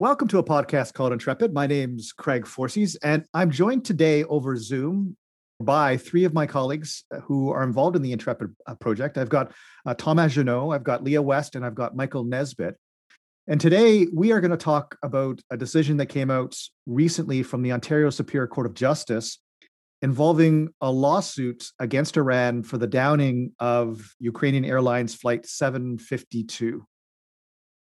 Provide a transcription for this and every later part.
Welcome to a podcast called Intrepid. My name's Craig Forcese, and I'm joined today over Zoom by three of my colleagues uh, who are involved in the Intrepid uh, project. I've got uh, Thomas Juneau, I've got Leah West, and I've got Michael Nesbitt. And today we are going to talk about a decision that came out recently from the Ontario Superior Court of Justice involving a lawsuit against Iran for the downing of Ukrainian Airlines Flight 752.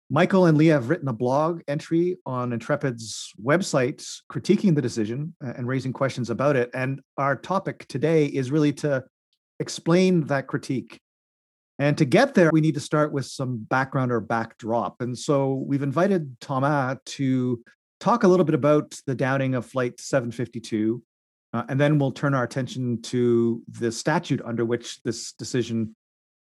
Michael and Leah have written a blog entry on Intrepid's website critiquing the decision uh, and raising questions about it. And our topic today is really to explain that critique. And to get there, we need to start with some background or backdrop. And so we've invited Thomas to talk a little bit about the downing of Flight 752. Uh, and then we'll turn our attention to the statute under which this decision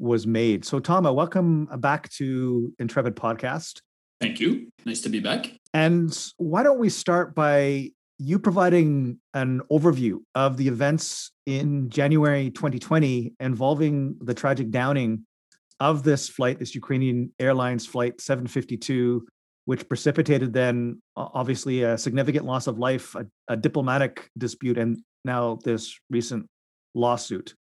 was made. So, Tama, welcome back to Intrepid Podcast. Thank you. Nice to be back. And why don't we start by you providing an overview of the events in January 2020 involving the tragic downing of this flight, this Ukrainian Airlines flight 752, which precipitated then obviously a significant loss of life, a, a diplomatic dispute, and now this recent lawsuit.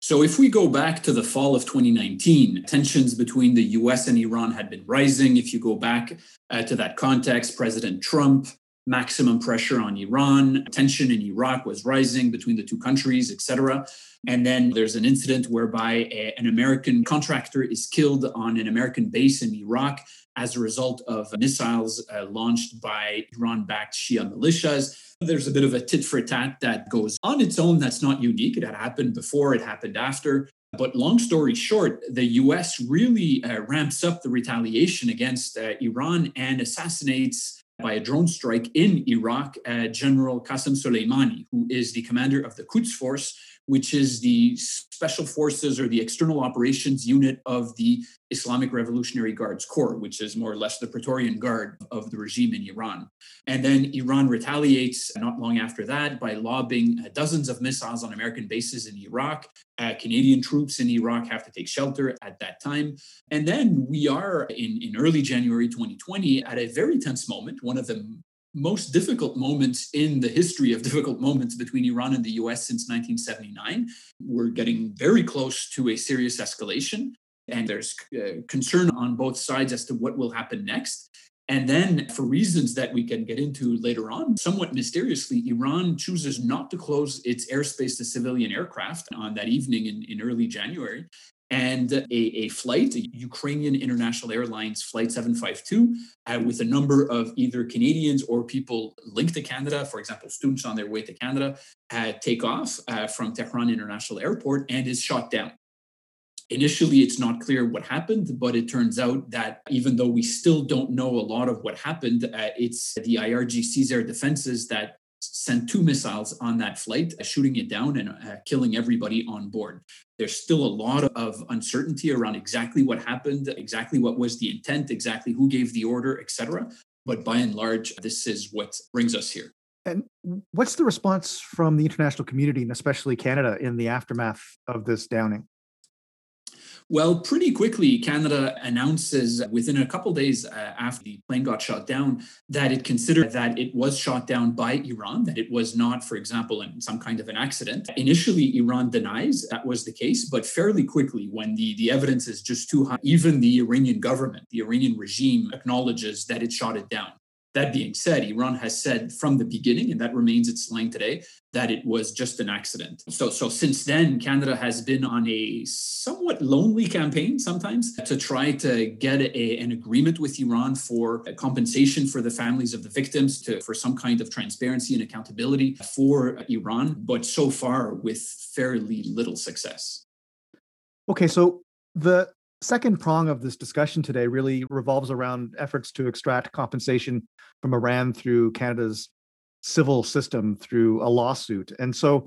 So, if we go back to the fall of 2019, tensions between the US and Iran had been rising. If you go back uh, to that context, President Trump, maximum pressure on Iran, tension in Iraq was rising between the two countries, etc. And then there's an incident whereby a, an American contractor is killed on an American base in Iraq as a result of missiles uh, launched by Iran backed Shia militias. There's a bit of a tit for tat that goes on its own. That's not unique. It had happened before, it happened after. But long story short, the US really uh, ramps up the retaliation against uh, Iran and assassinates by a drone strike in Iraq uh, General Qasem Soleimani, who is the commander of the Quds Force, which is the special forces or the external operations unit of the Islamic Revolutionary Guards Corps, which is more or less the Praetorian Guard of the regime in Iran. And then Iran retaliates not long after that by lobbing uh, dozens of missiles on American bases in Iraq. Uh, Canadian troops in Iraq have to take shelter at that time. And then we are in, in early January 2020 at a very tense moment, one of the most difficult moments in the history of difficult moments between Iran and the US since 1979. We're getting very close to a serious escalation, and there's uh, concern on both sides as to what will happen next. And then, for reasons that we can get into later on, somewhat mysteriously, Iran chooses not to close its airspace to civilian aircraft on that evening in, in early January and a, a flight, a Ukrainian International Airlines Flight 752, uh, with a number of either Canadians or people linked to Canada, for example, students on their way to Canada, uh, take off uh, from Tehran International Airport and is shot down. Initially, it's not clear what happened, but it turns out that even though we still don't know a lot of what happened, uh, it's the IRGC's air defenses that sent two missiles on that flight, uh, shooting it down and uh, killing everybody on board. There's still a lot of uncertainty around exactly what happened, exactly what was the intent, exactly who gave the order, etc. But by and large, this is what brings us here. And what's the response from the international community, and especially Canada, in the aftermath of this downing? Well, pretty quickly, Canada announces within a couple days uh, after the plane got shot down that it considered that it was shot down by Iran, that it was not, for example, in some kind of an accident. Initially, Iran denies that was the case, but fairly quickly, when the, the evidence is just too high, even the Iranian government, the Iranian regime acknowledges that it shot it down. That being said, Iran has said from the beginning, and that remains its line today, that it was just an accident. So, so since then, Canada has been on a somewhat lonely campaign sometimes to try to get a, an agreement with Iran for compensation for the families of the victims, to, for some kind of transparency and accountability for Iran, but so far with fairly little success. Okay, so the second prong of this discussion today really revolves around efforts to extract compensation from Iran through Canada's civil system through a lawsuit. And so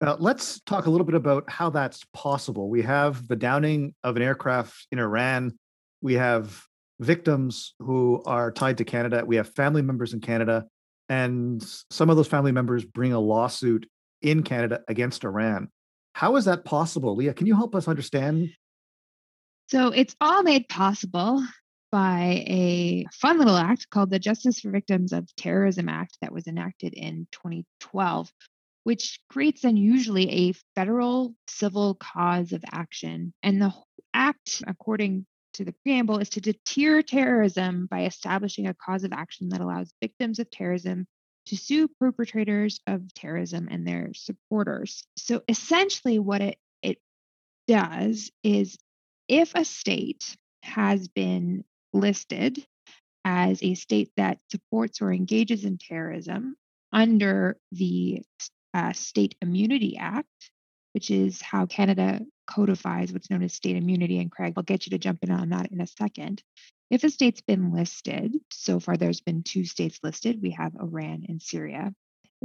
uh, let's talk a little bit about how that's possible. We have the downing of an aircraft in Iran. We have victims who are tied to Canada. We have family members in Canada. And some of those family members bring a lawsuit in Canada against Iran. How is that possible? Leah, can you help us understand so it's all made possible by a fun little act called the Justice for Victims of Terrorism Act that was enacted in 2012, which creates unusually a federal civil cause of action. And the act, according to the preamble, is to deter terrorism by establishing a cause of action that allows victims of terrorism to sue perpetrators of terrorism and their supporters. So essentially, what it, it does is if a state has been listed as a state that supports or engages in terrorism under the uh, State Immunity Act, which is how Canada codifies what's known as state immunity. And Craig, I'll get you to jump in on that in a second. If a state's been listed, so far there's been two states listed, we have Iran and Syria.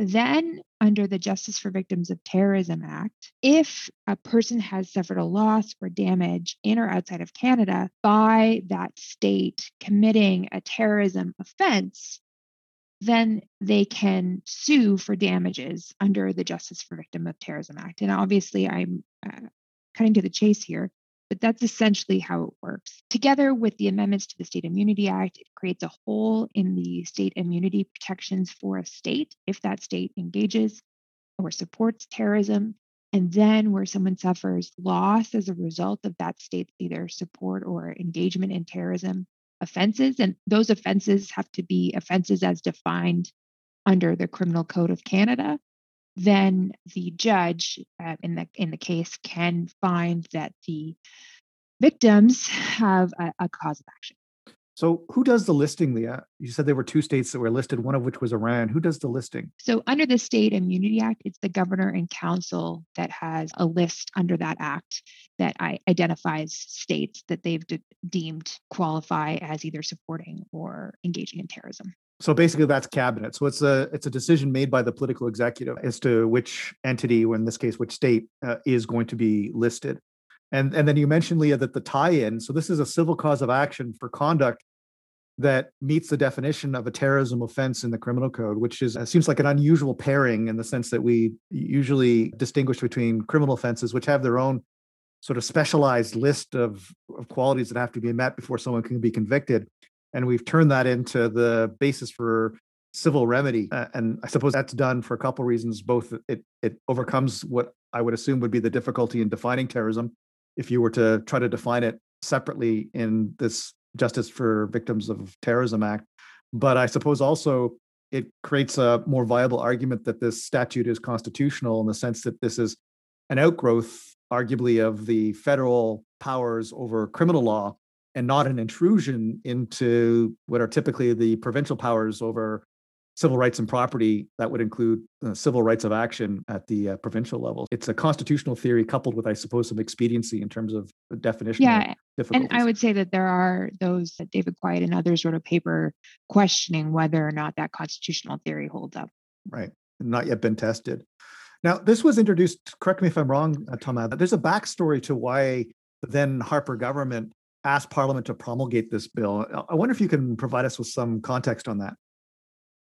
Then, under the Justice for Victims of Terrorism Act, if a person has suffered a loss or damage in or outside of Canada by that state committing a terrorism offense, then they can sue for damages under the Justice for Victim of Terrorism Act. And obviously, I'm uh, cutting to the chase here, but that's essentially how it works. Together with the amendments to the State Immunity Act, it creates a hole in the state immunity protections for a state if that state engages or supports terrorism. And then where someone suffers loss as a result of that state's either support or engagement in terrorism, offenses, and those offenses have to be offenses as defined under the Criminal Code of Canada, then the judge uh, in the in the case can find that the victims have a, a cause of action. So, who does the listing, Leah? You said there were two states that were listed, one of which was Iran. Who does the listing? So, under the State Immunity Act, it's the governor in council that has a list under that act that identifies states that they've de- deemed qualify as either supporting or engaging in terrorism. So basically, that's cabinet. So it's a it's a decision made by the political executive as to which entity, or in this case, which state, uh, is going to be listed. And and then you mentioned Leah that the tie-in. So this is a civil cause of action for conduct that meets the definition of a terrorism offense in the criminal code, which is uh, seems like an unusual pairing in the sense that we usually distinguish between criminal offenses, which have their own sort of specialized list of, of qualities that have to be met before someone can be convicted. And we've turned that into the basis for civil remedy. Uh, and I suppose that's done for a couple of reasons. Both it it overcomes what I would assume would be the difficulty in defining terrorism if you were to try to define it separately in this Justice for Victims of Terrorism Act. But I suppose also it creates a more viable argument that this statute is constitutional in the sense that this is an outgrowth, arguably, of the federal powers over criminal law and not an intrusion into what are typically the provincial powers over civil rights and property that would include uh, civil rights of action at the uh, provincial level. It's a constitutional theory coupled with, I suppose, some expediency in terms of the definition. Yeah, and I would say that there are those that David Quiet and others wrote a paper questioning whether or not that constitutional theory holds up. Right, not yet been tested. Now, this was introduced. Correct me if I'm wrong, uh, Tom. There's a backstory to why the then Harper government asked Parliament to promulgate this bill. I wonder if you can provide us with some context on that.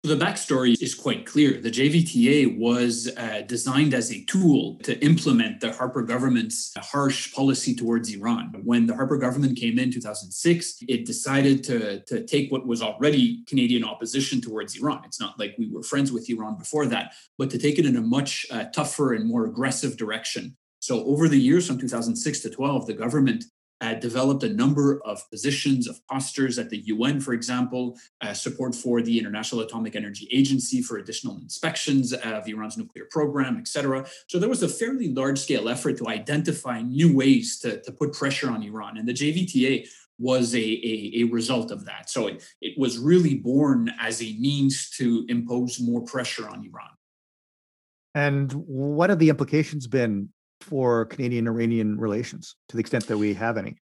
The backstory is quite clear. The JVTA was uh, designed as a tool to implement the Harper government's harsh policy towards Iran. When the Harper government came in 2006, it decided to, to take what was already Canadian opposition towards Iran. It's not like we were friends with Iran before that, but to take it in a much uh, tougher and more aggressive direction. So, over the years from 2006 to 12, the government uh, developed a number of positions, of postures at the UN, for example, uh, support for the International Atomic Energy Agency for additional inspections of Iran's nuclear program, et cetera. So there was a fairly large scale effort to identify new ways to, to put pressure on Iran. And the JVTA was a, a, a, result of that. So it, it was really born as a means to impose more pressure on Iran. And what have the implications been for Canadian Iranian relations to the extent that we have any?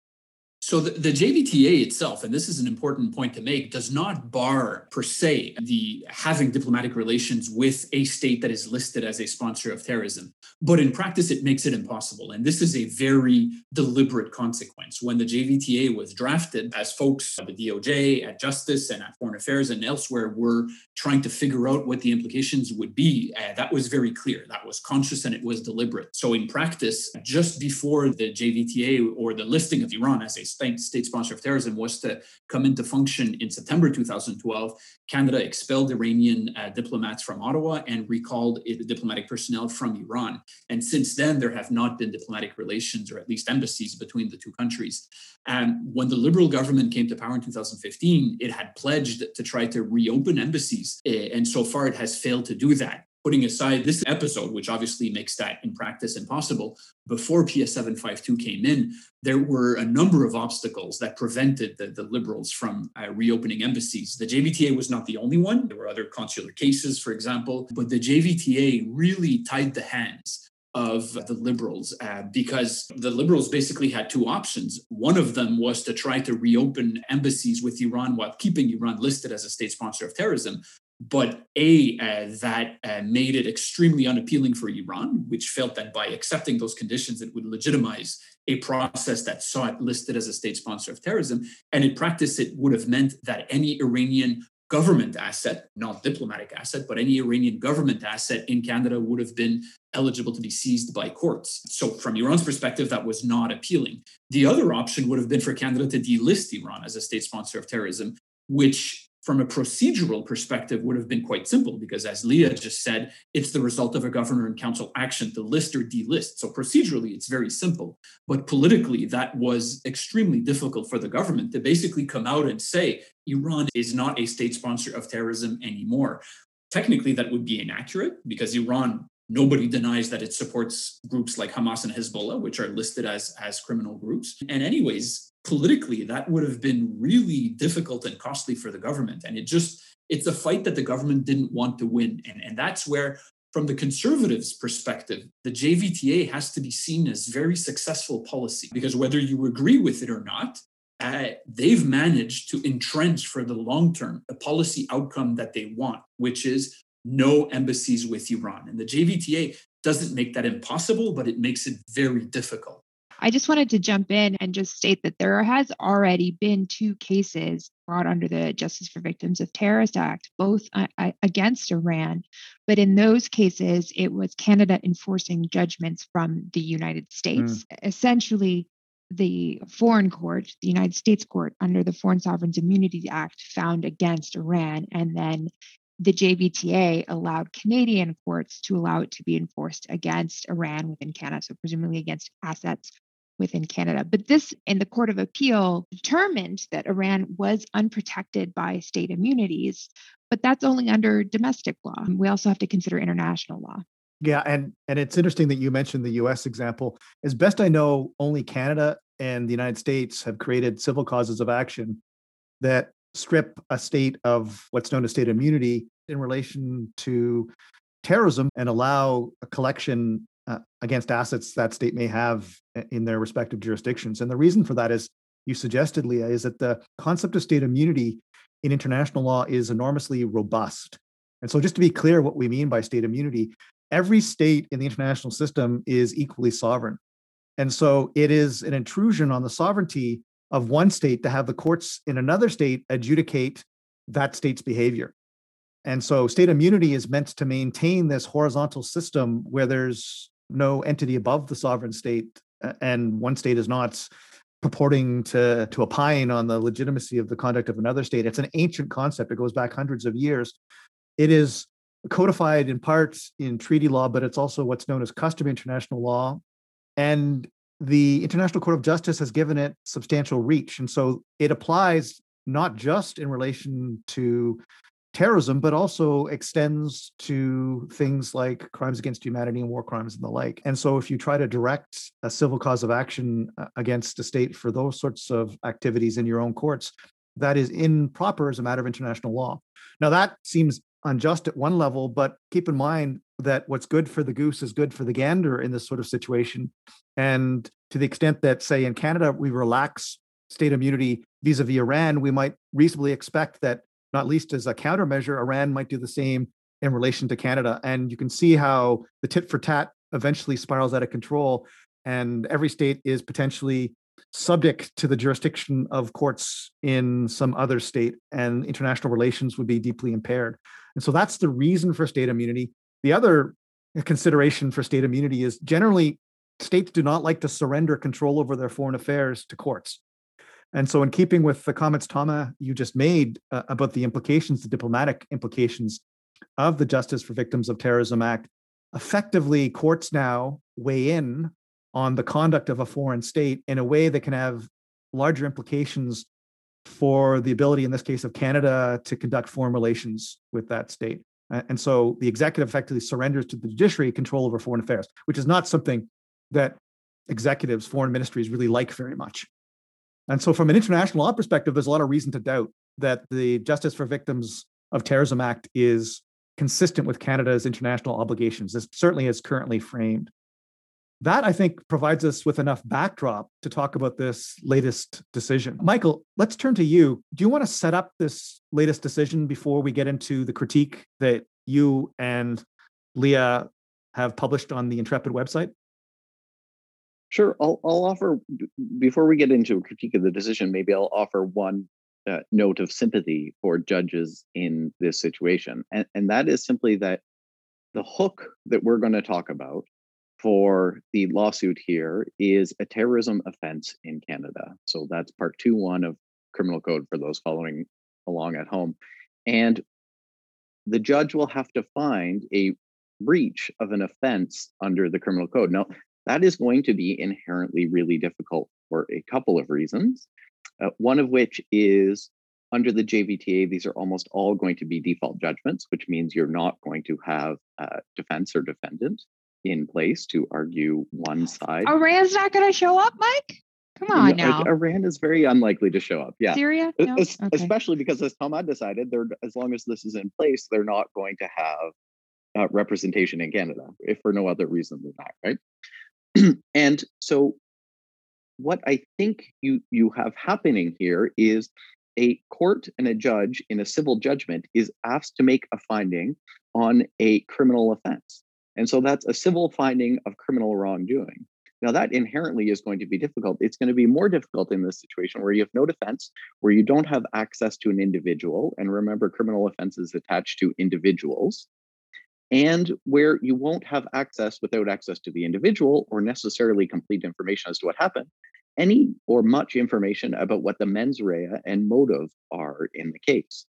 So the, the, JVTA itself, and this is an important point to make, does not bar per se the having diplomatic relations with a state that is listed as a sponsor of terrorism. But in practice, it makes it impossible. And this is a very deliberate consequence. When the JVTA was drafted, as folks at the DOJ, at Justice, and at Foreign Affairs and elsewhere were trying to figure out what the implications would be, uh, that was very clear. That was conscious and it was deliberate. So in practice, just before the JVTA or the listing of Iran as a state sponsor of terrorism was to come into function in September 2012, Canada expelled Iranian uh, diplomats from Ottawa and recalled diplomatic personnel from Iran. And since then, there have not been diplomatic relations or at least embassies between the two countries. And when the Liberal government came to power in 2015, it had pledged to try to reopen embassies. Eh, and so far, it has failed to do that putting aside this episode, which obviously makes that in practice impossible, before PS 752 came in, there were a number of obstacles that prevented the, the liberals from uh, reopening embassies. The JVTA was not the only one. There were other consular cases, for example, but the JVTA really tied the hands of the liberals uh, because the liberals basically had two options. One of them was to try to reopen embassies with Iran while keeping Iran listed as a state sponsor of terrorism but a uh, that uh, made it extremely unappealing for Iran, which felt that by accepting those conditions, it would legitimize a process that saw it listed as a state sponsor of terrorism, and in practice, it would have meant that any Iranian government asset, not diplomatic asset, but any Iranian government asset in Canada would have been eligible to be seized by courts. So, from Iran's perspective, that was not appealing. The other option would have been for Canada to delist Iran as a state sponsor of terrorism, which from a procedural perspective would have been quite simple because as leah just said it's the result of a governor in council action to list or delist. So procedurally it's very simple. But politically that was extremely difficult for the government to basically come out and say iran is not a state sponsor of terrorism anymore. Technically that would be inaccurate because iran Nobody denies that it supports groups like Hamas and Hezbollah, which are listed as, as criminal groups. And, anyways, politically, that would have been really difficult and costly for the government. And it just, it's a fight that the government didn't want to win. And, and that's where, from the conservatives' perspective, the JVTA has to be seen as very successful policy because whether you agree with it or not, uh, they've managed to entrench for the long term a policy outcome that they want, which is no embassies with Iran. And the JVTA doesn't make that impossible, but it makes it very difficult. I just wanted to jump in and just state that there has already been two cases brought under the Justice for Victims of Terrorist Act, both uh, uh, against Iran. But in those cases, it was Canada enforcing judgments from the United States. Mm. Essentially, the foreign court, the United States court, under the Foreign Sovereigns Immunity Act, found against Iran. And then the JVTA allowed Canadian courts to allow it to be enforced against Iran within Canada, so presumably against assets within Canada. But this, in the Court of Appeal, determined that Iran was unprotected by state immunities, but that's only under domestic law. We also have to consider international law. Yeah, and and it's interesting that you mentioned the U.S. example. As best I know, only Canada and the United States have created civil causes of action that strip a state of what's known as state immunity in relation to terrorism and allow a collection uh, against assets that state may have in their respective jurisdictions. And the reason for that is you suggested, Leah, is that the concept of state immunity in international law is enormously robust. And so, just to be clear, what we mean by state immunity, every state in the international system is equally sovereign. And so, it is an intrusion on the sovereignty of one state to have the courts in another state adjudicate that state's behavior. And so state immunity is meant to maintain this horizontal system where there's no entity above the sovereign state and one state is not purporting to to opine on the legitimacy of the conduct of another state. It's an ancient concept. It goes back hundreds of years. It is codified in parts in treaty law, but it's also what's known as custom international law. And the International Court of Justice has given it substantial reach. And so it applies not just in relation to terrorism, but also extends to things like crimes against humanity and war crimes and the like. And so if you try to direct a civil cause of action uh, against a state for those sorts of activities in your own courts, that is improper as a matter of international law. Now, that seems unjust at one level, but keep in mind that what's good for the goose is good for the gander in this sort of situation. And to the extent that, say, in Canada, we relax state immunity vis a vis Iran, we might reasonably expect that, not least as a countermeasure, Iran might do the same in relation to Canada. And you can see how the tit for tat eventually spirals out of control. And every state is potentially subject to the jurisdiction of courts in some other state, and international relations would be deeply impaired. And so that's the reason for state immunity. The other consideration for state immunity is generally states do not like to surrender control over their foreign affairs to courts. And so, in keeping with the comments, Tama, you just made uh, about the implications, the diplomatic implications of the Justice for Victims of Terrorism Act, effectively, courts now weigh in on the conduct of a foreign state in a way that can have larger implications for the ability, in this case of Canada, to conduct foreign relations with that state. And so the executive effectively surrenders to the judiciary control over foreign affairs, which is not something that executives, foreign ministries really like very much. And so, from an international law perspective, there's a lot of reason to doubt that the Justice for Victims of Terrorism Act is consistent with Canada's international obligations, This certainly is currently framed. That, I think, provides us with enough backdrop to talk about this latest decision. Michael, let's turn to you. Do you want to set up this latest decision before we get into the critique that you and Leah have published on the Intrepid website? Sure. I'll, I'll offer, before we get into a critique of the decision, maybe I'll offer one uh, note of sympathy for judges in this situation. And, and that is simply that the hook that we're going to talk about for the lawsuit here is a terrorism offense in Canada. So that's part 2 1 of criminal code for those following along at home. And the judge will have to find a breach of an offense under the criminal code. Now, that is going to be inherently really difficult for a couple of reasons. Uh, one of which is under the JVTA, these are almost all going to be default judgments, which means you're not going to have a defense or defendant in place to argue one side. Iran's not going to show up, Mike? Come on now. Iran is very unlikely to show up. Yeah. Syria? No? Es- okay. Especially because, as Tomad decided, they're as long as this is in place, they're not going to have uh, representation in Canada, if for no other reason than that, right? and so what I think you you have happening here is a court and a judge in a civil judgment is asked to make a finding on a criminal offense. And so that's a civil finding of criminal wrongdoing. Now, that inherently is going to be difficult. It's going to be more difficult in this situation where you have no defense, where you don't have access to an individual. And remember, criminal offenses attached to individuals and where you won't have access without access to the individual or necessarily complete information as to what happened, any or much information about what the mens rea and motive are in the case.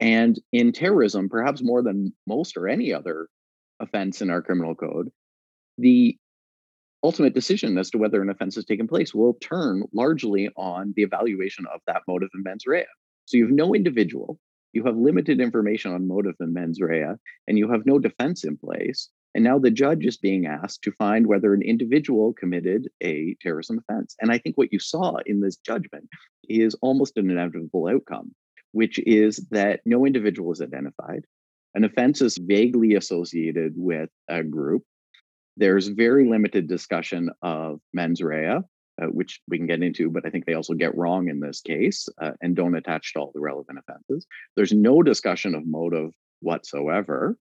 And in terrorism, perhaps more than most or any other offense in our criminal code, the ultimate decision as to whether an offense has taken place will turn largely on the evaluation of that motive and mens rea. So you have no individual, you have limited information on motive and mens rea, and you have no defense in place. And now the judge is being asked to find whether an individual committed a terrorism offense. And I think what you saw in this judgment is almost an inevitable outcome, which is that no individual is identified. An offense is vaguely associated with a group. There's very limited discussion of mens rea, uh, which we can get into, but I think they also get wrong in this case uh, and don't attach to all the relevant offenses. There's no discussion of motive whatsoever.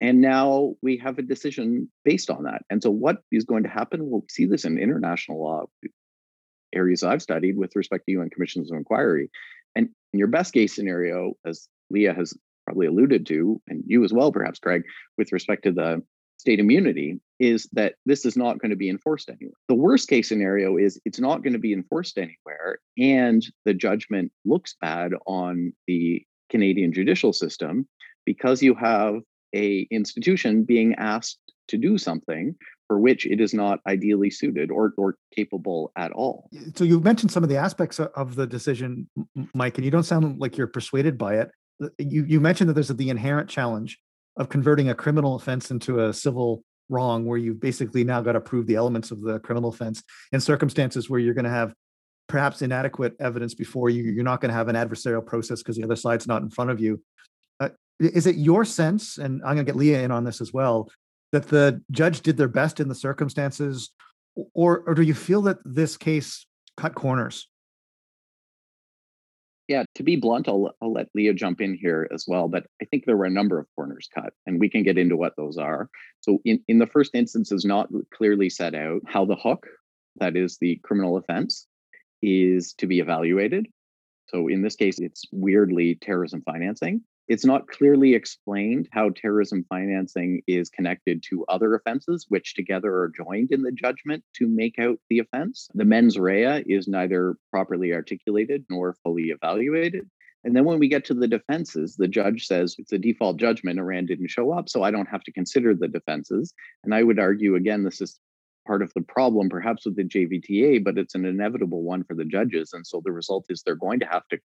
And now we have a decision based on that. And so, what is going to happen? We'll see this in international law areas I've studied with respect to UN commissions of inquiry. And in your best case scenario, as Leah has probably alluded to, and you as well, perhaps, Craig, with respect to the state immunity is that this is not going to be enforced anywhere. The worst case scenario is it's not going to be enforced anywhere, and the judgment looks bad on the Canadian judicial system because you have a institution being asked to do something for which it is not ideally suited or, or capable at all. So you've mentioned some of the aspects of the decision, Mike, and you don't sound like you're persuaded by it. You you mentioned that there's the inherent challenge of converting a criminal offense into a civil wrong where you've basically now got to prove the elements of the criminal offense in circumstances where you're going to have perhaps inadequate evidence before you you're not going to have an adversarial process because the other side's not in front of you. Uh, is it your sense and i'm going to get leah in on this as well that the judge did their best in the circumstances or or do you feel that this case cut corners yeah, to be blunt, I'll, I'll let Leah jump in here as well. But I think there were a number of corners cut, and we can get into what those are. So, in, in the first instance, is not clearly set out how the hook, that is the criminal offense, is to be evaluated. So, in this case, it's weirdly terrorism financing. It's not clearly explained how terrorism financing is connected to other offenses, which together are joined in the judgment to make out the offense. The mens rea is neither properly articulated nor fully evaluated. And then when we get to the defenses, the judge says it's a default judgment. Iran didn't show up, so I don't have to consider the defenses. And I would argue, again, this is part of the problem, perhaps with the JVTA, but it's an inevitable one for the judges. And so the result is they're going to have to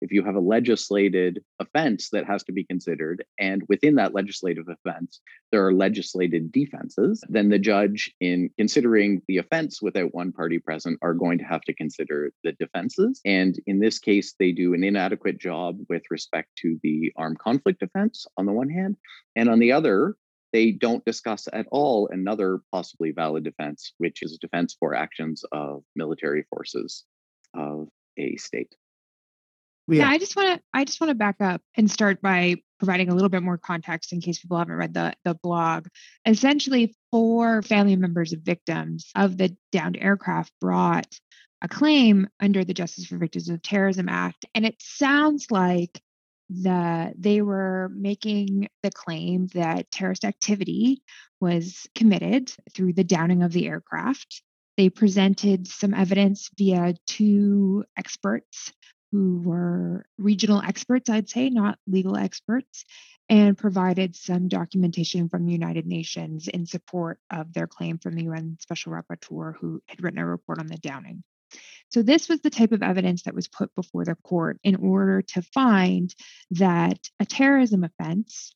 if you have a legislated offense that has to be considered, and within that legislative offense, there are legislated defenses, then the judge, in considering the offense without one party present, are going to have to consider the defenses. And in this case, they do an inadequate job with respect to the armed conflict offense on the one hand, and on the other, they don't discuss at all another possibly valid defense, which is defense for actions of military forces of a state. Yeah. I just want to I just want to back up and start by providing a little bit more context in case people haven't read the the blog. Essentially, four family members of victims of the downed aircraft brought a claim under the Justice for Victims of Terrorism Act, and it sounds like the they were making the claim that terrorist activity was committed through the downing of the aircraft. They presented some evidence via two experts who were regional experts, I'd say, not legal experts, and provided some documentation from the United Nations in support of their claim from the UN Special Rapporteur, who had written a report on the downing. So, this was the type of evidence that was put before the court in order to find that a terrorism offense,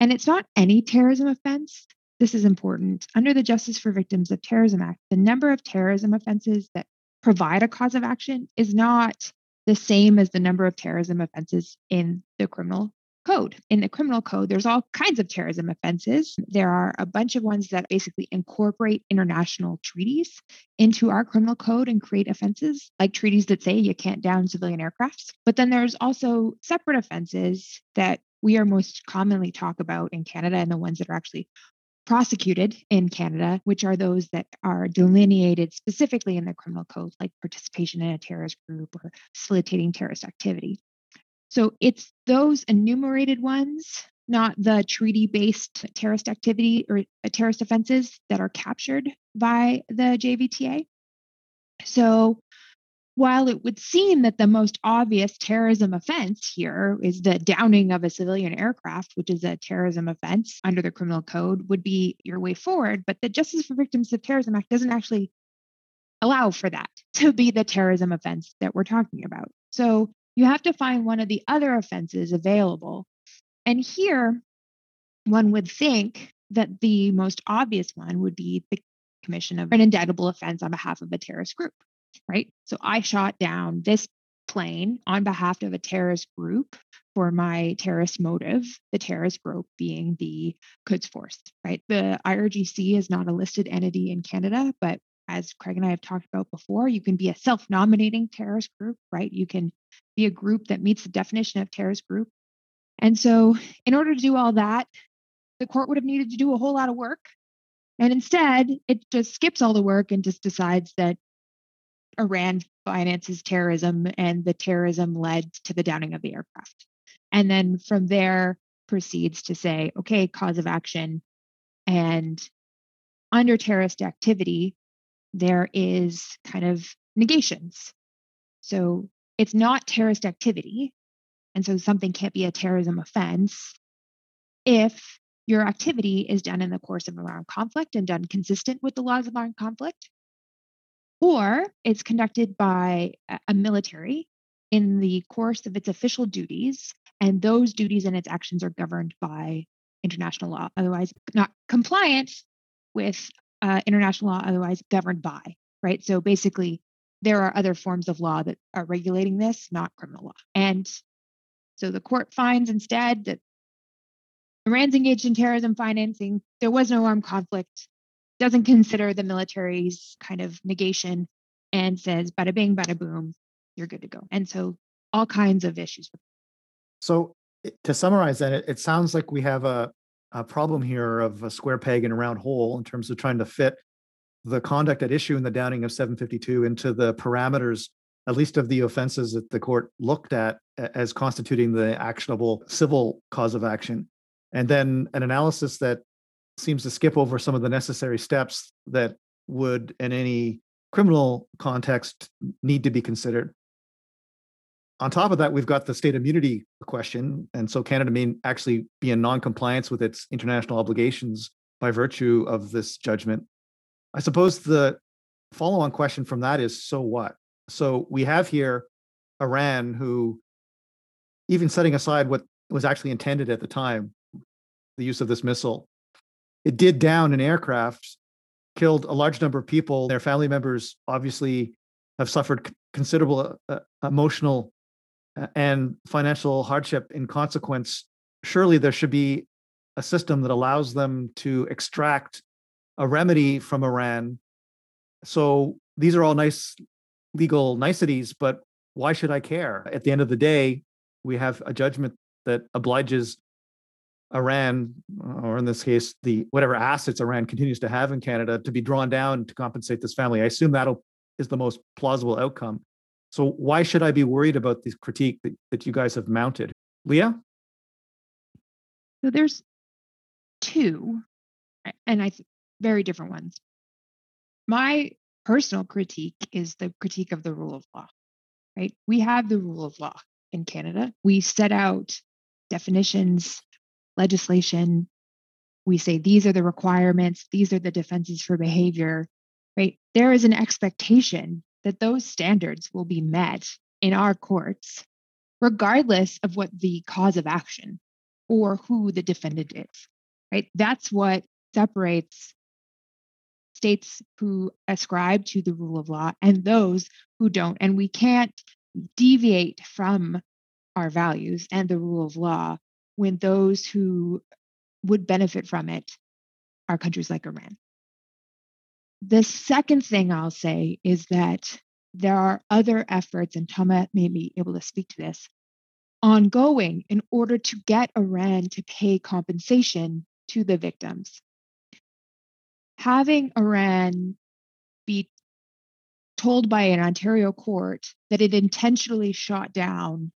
and it's not any terrorism offense, this is important. Under the Justice for Victims of Terrorism Act, the number of terrorism offenses that provide a cause of action is not the same as the number of terrorism offenses in the criminal code. In the criminal code, there's all kinds of terrorism offenses. There are a bunch of ones that basically incorporate international treaties into our criminal code and create offenses, like treaties that say you can't down civilian aircrafts. But then there's also separate offenses that we are most commonly talk about in Canada and the ones that are actually prosecuted in Canada, which are those that are delineated specifically in the criminal code, like participation in a terrorist group or facilitating terrorist activity. So it's those enumerated ones, not the treaty based terrorist activity or uh, terrorist offenses that are captured by the JVTA. So while it would seem that the most obvious terrorism offense here is the downing of a civilian aircraft, which is a terrorism offense under the criminal code, would be your way forward. But the Justice for Victims of Terrorism Act doesn't actually allow for that to be the terrorism offense that we're talking about. So you have to find one of the other offenses available. And here, one would think that the most obvious one would be the commission of an indictable offense on behalf of a terrorist group right? So I shot down this plane on behalf of a terrorist group for my terrorist motive, the terrorist group being the Quds Force, right? The IRGC is not a listed entity in Canada, but as Craig and I have talked about before, you can be a self nominating terrorist group, right? You can be a group that meets the definition of terrorist group. And so, in order to do all that, the court would have needed to do a whole lot of work. And instead, it just skips all the work and just decides that Iran finances terrorism and the terrorism led to the downing of the aircraft. And then from there proceeds to say, okay, cause of action. And under terrorist activity, there is kind of negations. So it's not terrorist activity. And so something can't be a terrorism offense if your activity is done in the course of an armed conflict and done consistent with the laws of armed conflict or it's conducted by a military in the course of its official duties, and those duties and its actions are governed by international law, otherwise not compliant with uh, international law, otherwise governed by, right? So basically, there are other forms of law that are regulating this, not criminal law. And so the court finds instead that Iran's engaged in terrorism financing. There was no armed conflict doesn't consider the military's kind of negation and says bada bing, bada boom, you're good to go. And so all kinds of issues. So to summarize that, it, sounds like we have a, a problem here of a square peg in a round hole in terms of trying to fit the conduct at issue in the downing of 752 into the parameters at least of the offenses that the court looked at as constituting the actionable civil cause of action. And then an analysis that seems to skip over some of the necessary steps that would, in any criminal context, need to be considered. On top of that, we've got the state immunity question. And so Canada may actually be in non compliance with its international obligations by virtue of this judgment. I suppose the follow on question from that is so what? So we have here Iran, who, even setting aside what was actually intended at the time, the use of this missile, it did down an aircraft, killed a large number of people. Their family members obviously have suffered considerable uh, emotional uh, and financial hardship in consequence. Surely there should be a system that allows them to extract a remedy from Iran. So these are all nice legal niceties, but why should I care? At the end of the day, we have a judgment that obliges Iran, or in this case, the whatever assets Iran continues to have in Canada, to be drawn down to compensate this family. I assume that is the most plausible outcome. So why should I be worried about this critique that, that you guys have mounted? Leah? So there's two, and I very different ones. My personal critique is the critique of the rule of law, right? We have the rule of law in Canada. We set out definitions, legislation. We say these are the requirements, these are the defenses for behavior, right? There is an expectation that those standards will be met in our courts, regardless of what the cause of action or who the defendant is, right? That's what separates states who ascribe to the rule of law and those who don't. And we can't deviate from our values and the rule of law when those who would benefit from it are countries like Iran. The second thing I'll say is that there are other efforts, and Toma may be able to speak to this, ongoing in order to get Iran to pay compensation to the victims having Iran be told by an Ontario court that it intentionally shot down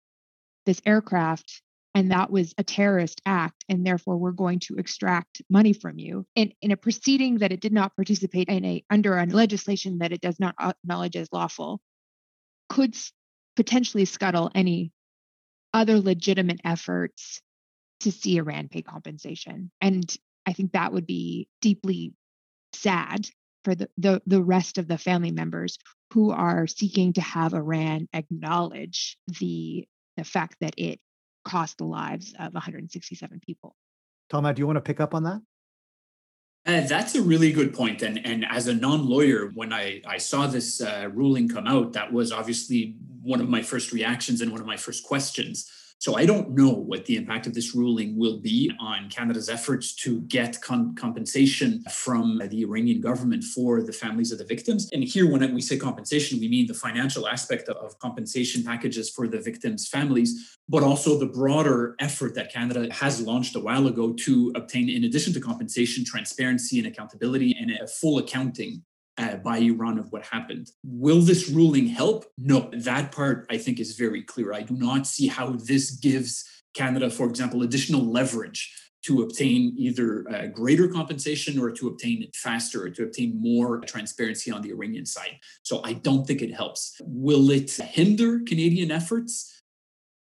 this aircraft and that was a terrorist act and therefore we're going to extract money from you. In, in a proceeding that it did not participate in a under a legislation that it does not acknowledge as lawful could potentially scuttle any other legitimate efforts to see iran pay compensation. And i think that would be deeply sad for the, the, the rest of the family members who are seeking to have Iran acknowledge the, the fact that it cost the lives of 167 people. Toma, do you want to pick up on that? Uh, that's a really good point. And, and as a non lawyer, when I, I saw this uh, ruling come out, that was obviously one of my first reactions and one of my first questions. So I don't know what the impact of this ruling will be on Canada's efforts to get compensation from the Iranian government for the families of the victims. And here, when we say compensation, we mean the financial aspect of compensation packages for the victims' families, but also the broader effort that Canada has launched a while ago to obtain, in addition to compensation, transparency and accountability and a full accounting uh, by Iran of what happened. Will this ruling help? No, that part I think is very clear. I do not see how this gives Canada, for example, additional leverage to obtain either uh, greater compensation or to obtain it faster or to obtain more transparency on the Iranian side. So I don't think it helps. Will it hinder Canadian efforts?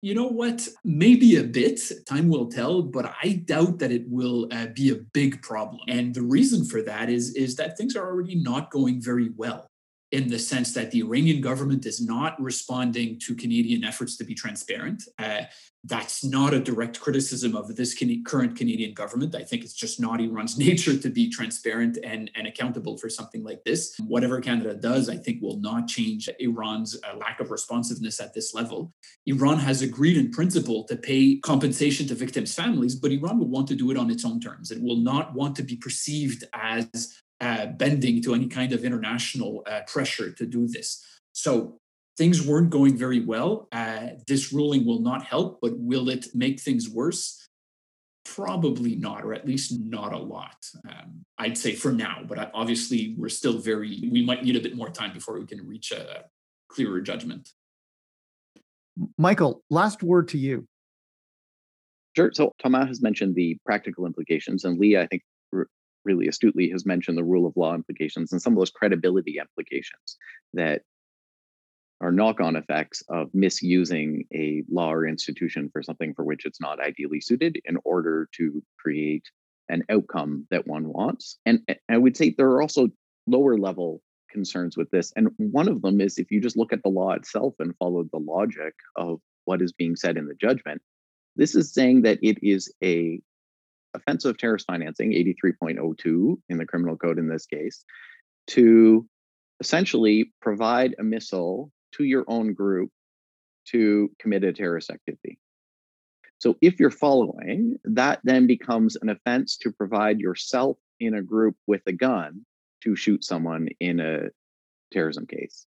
You know what? Maybe a bit. Time will tell, but I doubt that it will uh, be a big problem. And the reason for that is, is that things are already not going very well in the sense that the Iranian government is not responding to Canadian efforts to be transparent. Uh, that's not a direct criticism of this can- current Canadian government. I think it's just not Iran's nature to be transparent and, and accountable for something like this. Whatever Canada does, I think, will not change Iran's uh, lack of responsiveness at this level. Iran has agreed in principle to pay compensation to victims' families, but Iran will want to do it on its own terms. It will not want to be perceived as uh, bending to any kind of international uh, pressure to do this. So things weren't going very well. Uh, this ruling will not help, but will it make things worse? Probably not, or at least not a lot. Um, I'd say for now, but obviously we're still very, we might need a bit more time before we can reach a, clearer judgment. Michael, last word to you. Sure. So Thomas has mentioned the practical implications, and Lee, I think, r- really astutely has mentioned the rule of law implications and some of those credibility implications that are knock-on effects of misusing a law or institution for something for which it's not ideally suited in order to create an outcome that one wants. And, I would say there are also lower level concerns with this. And one of them is if you just look at the law itself and follow the logic of what is being said in the judgment, this is saying that it is a offense of terrorist financing, 83.02 in the criminal code in this case, to essentially provide a missile to your own group to commit a terrorist activity. So if you're following, that then becomes an offense to provide yourself in a group with a gun to shoot someone in a terrorism case.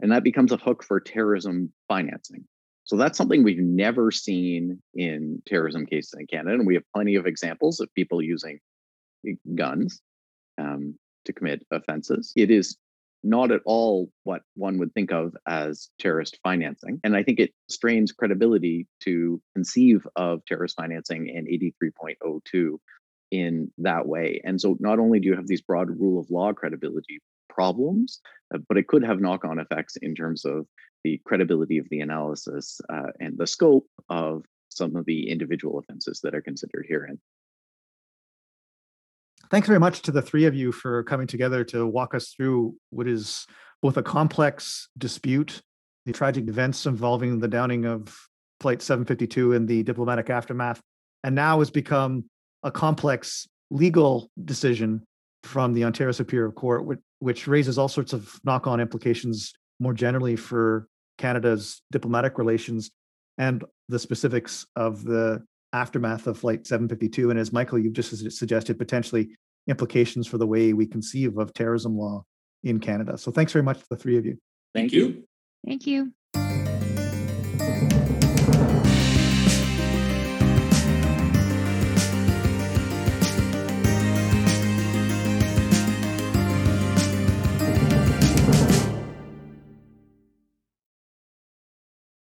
And that becomes a hook for terrorism financing. So that's something we've never seen in terrorism cases in Canada. And we have plenty of examples of people using eh, guns um, to commit offenses. It is not at all what one would think of as terrorist financing. And I think it strains credibility to conceive of terrorist financing in 83.02 in that way. And so not only do you have these broad rule of law credibility problems, uh, but it could have knock on effects in terms of the credibility of the analysis uh, and the scope of some of the individual offenses that are considered herein. Thanks very much to the three of you for coming together to walk us through what is both a complex dispute, the tragic events involving the downing of Flight 752 and the diplomatic aftermath, and now has become a complex legal decision from the Ontario Superior Court, which, raises all sorts of knock on implications more generally for Canada's diplomatic relations and the specifics of the aftermath of Flight 752. And as Michael, you've just suggested, potentially implications for the way we conceive of terrorism law in Canada. So thanks very much to the three of you. Thank you. Thank you.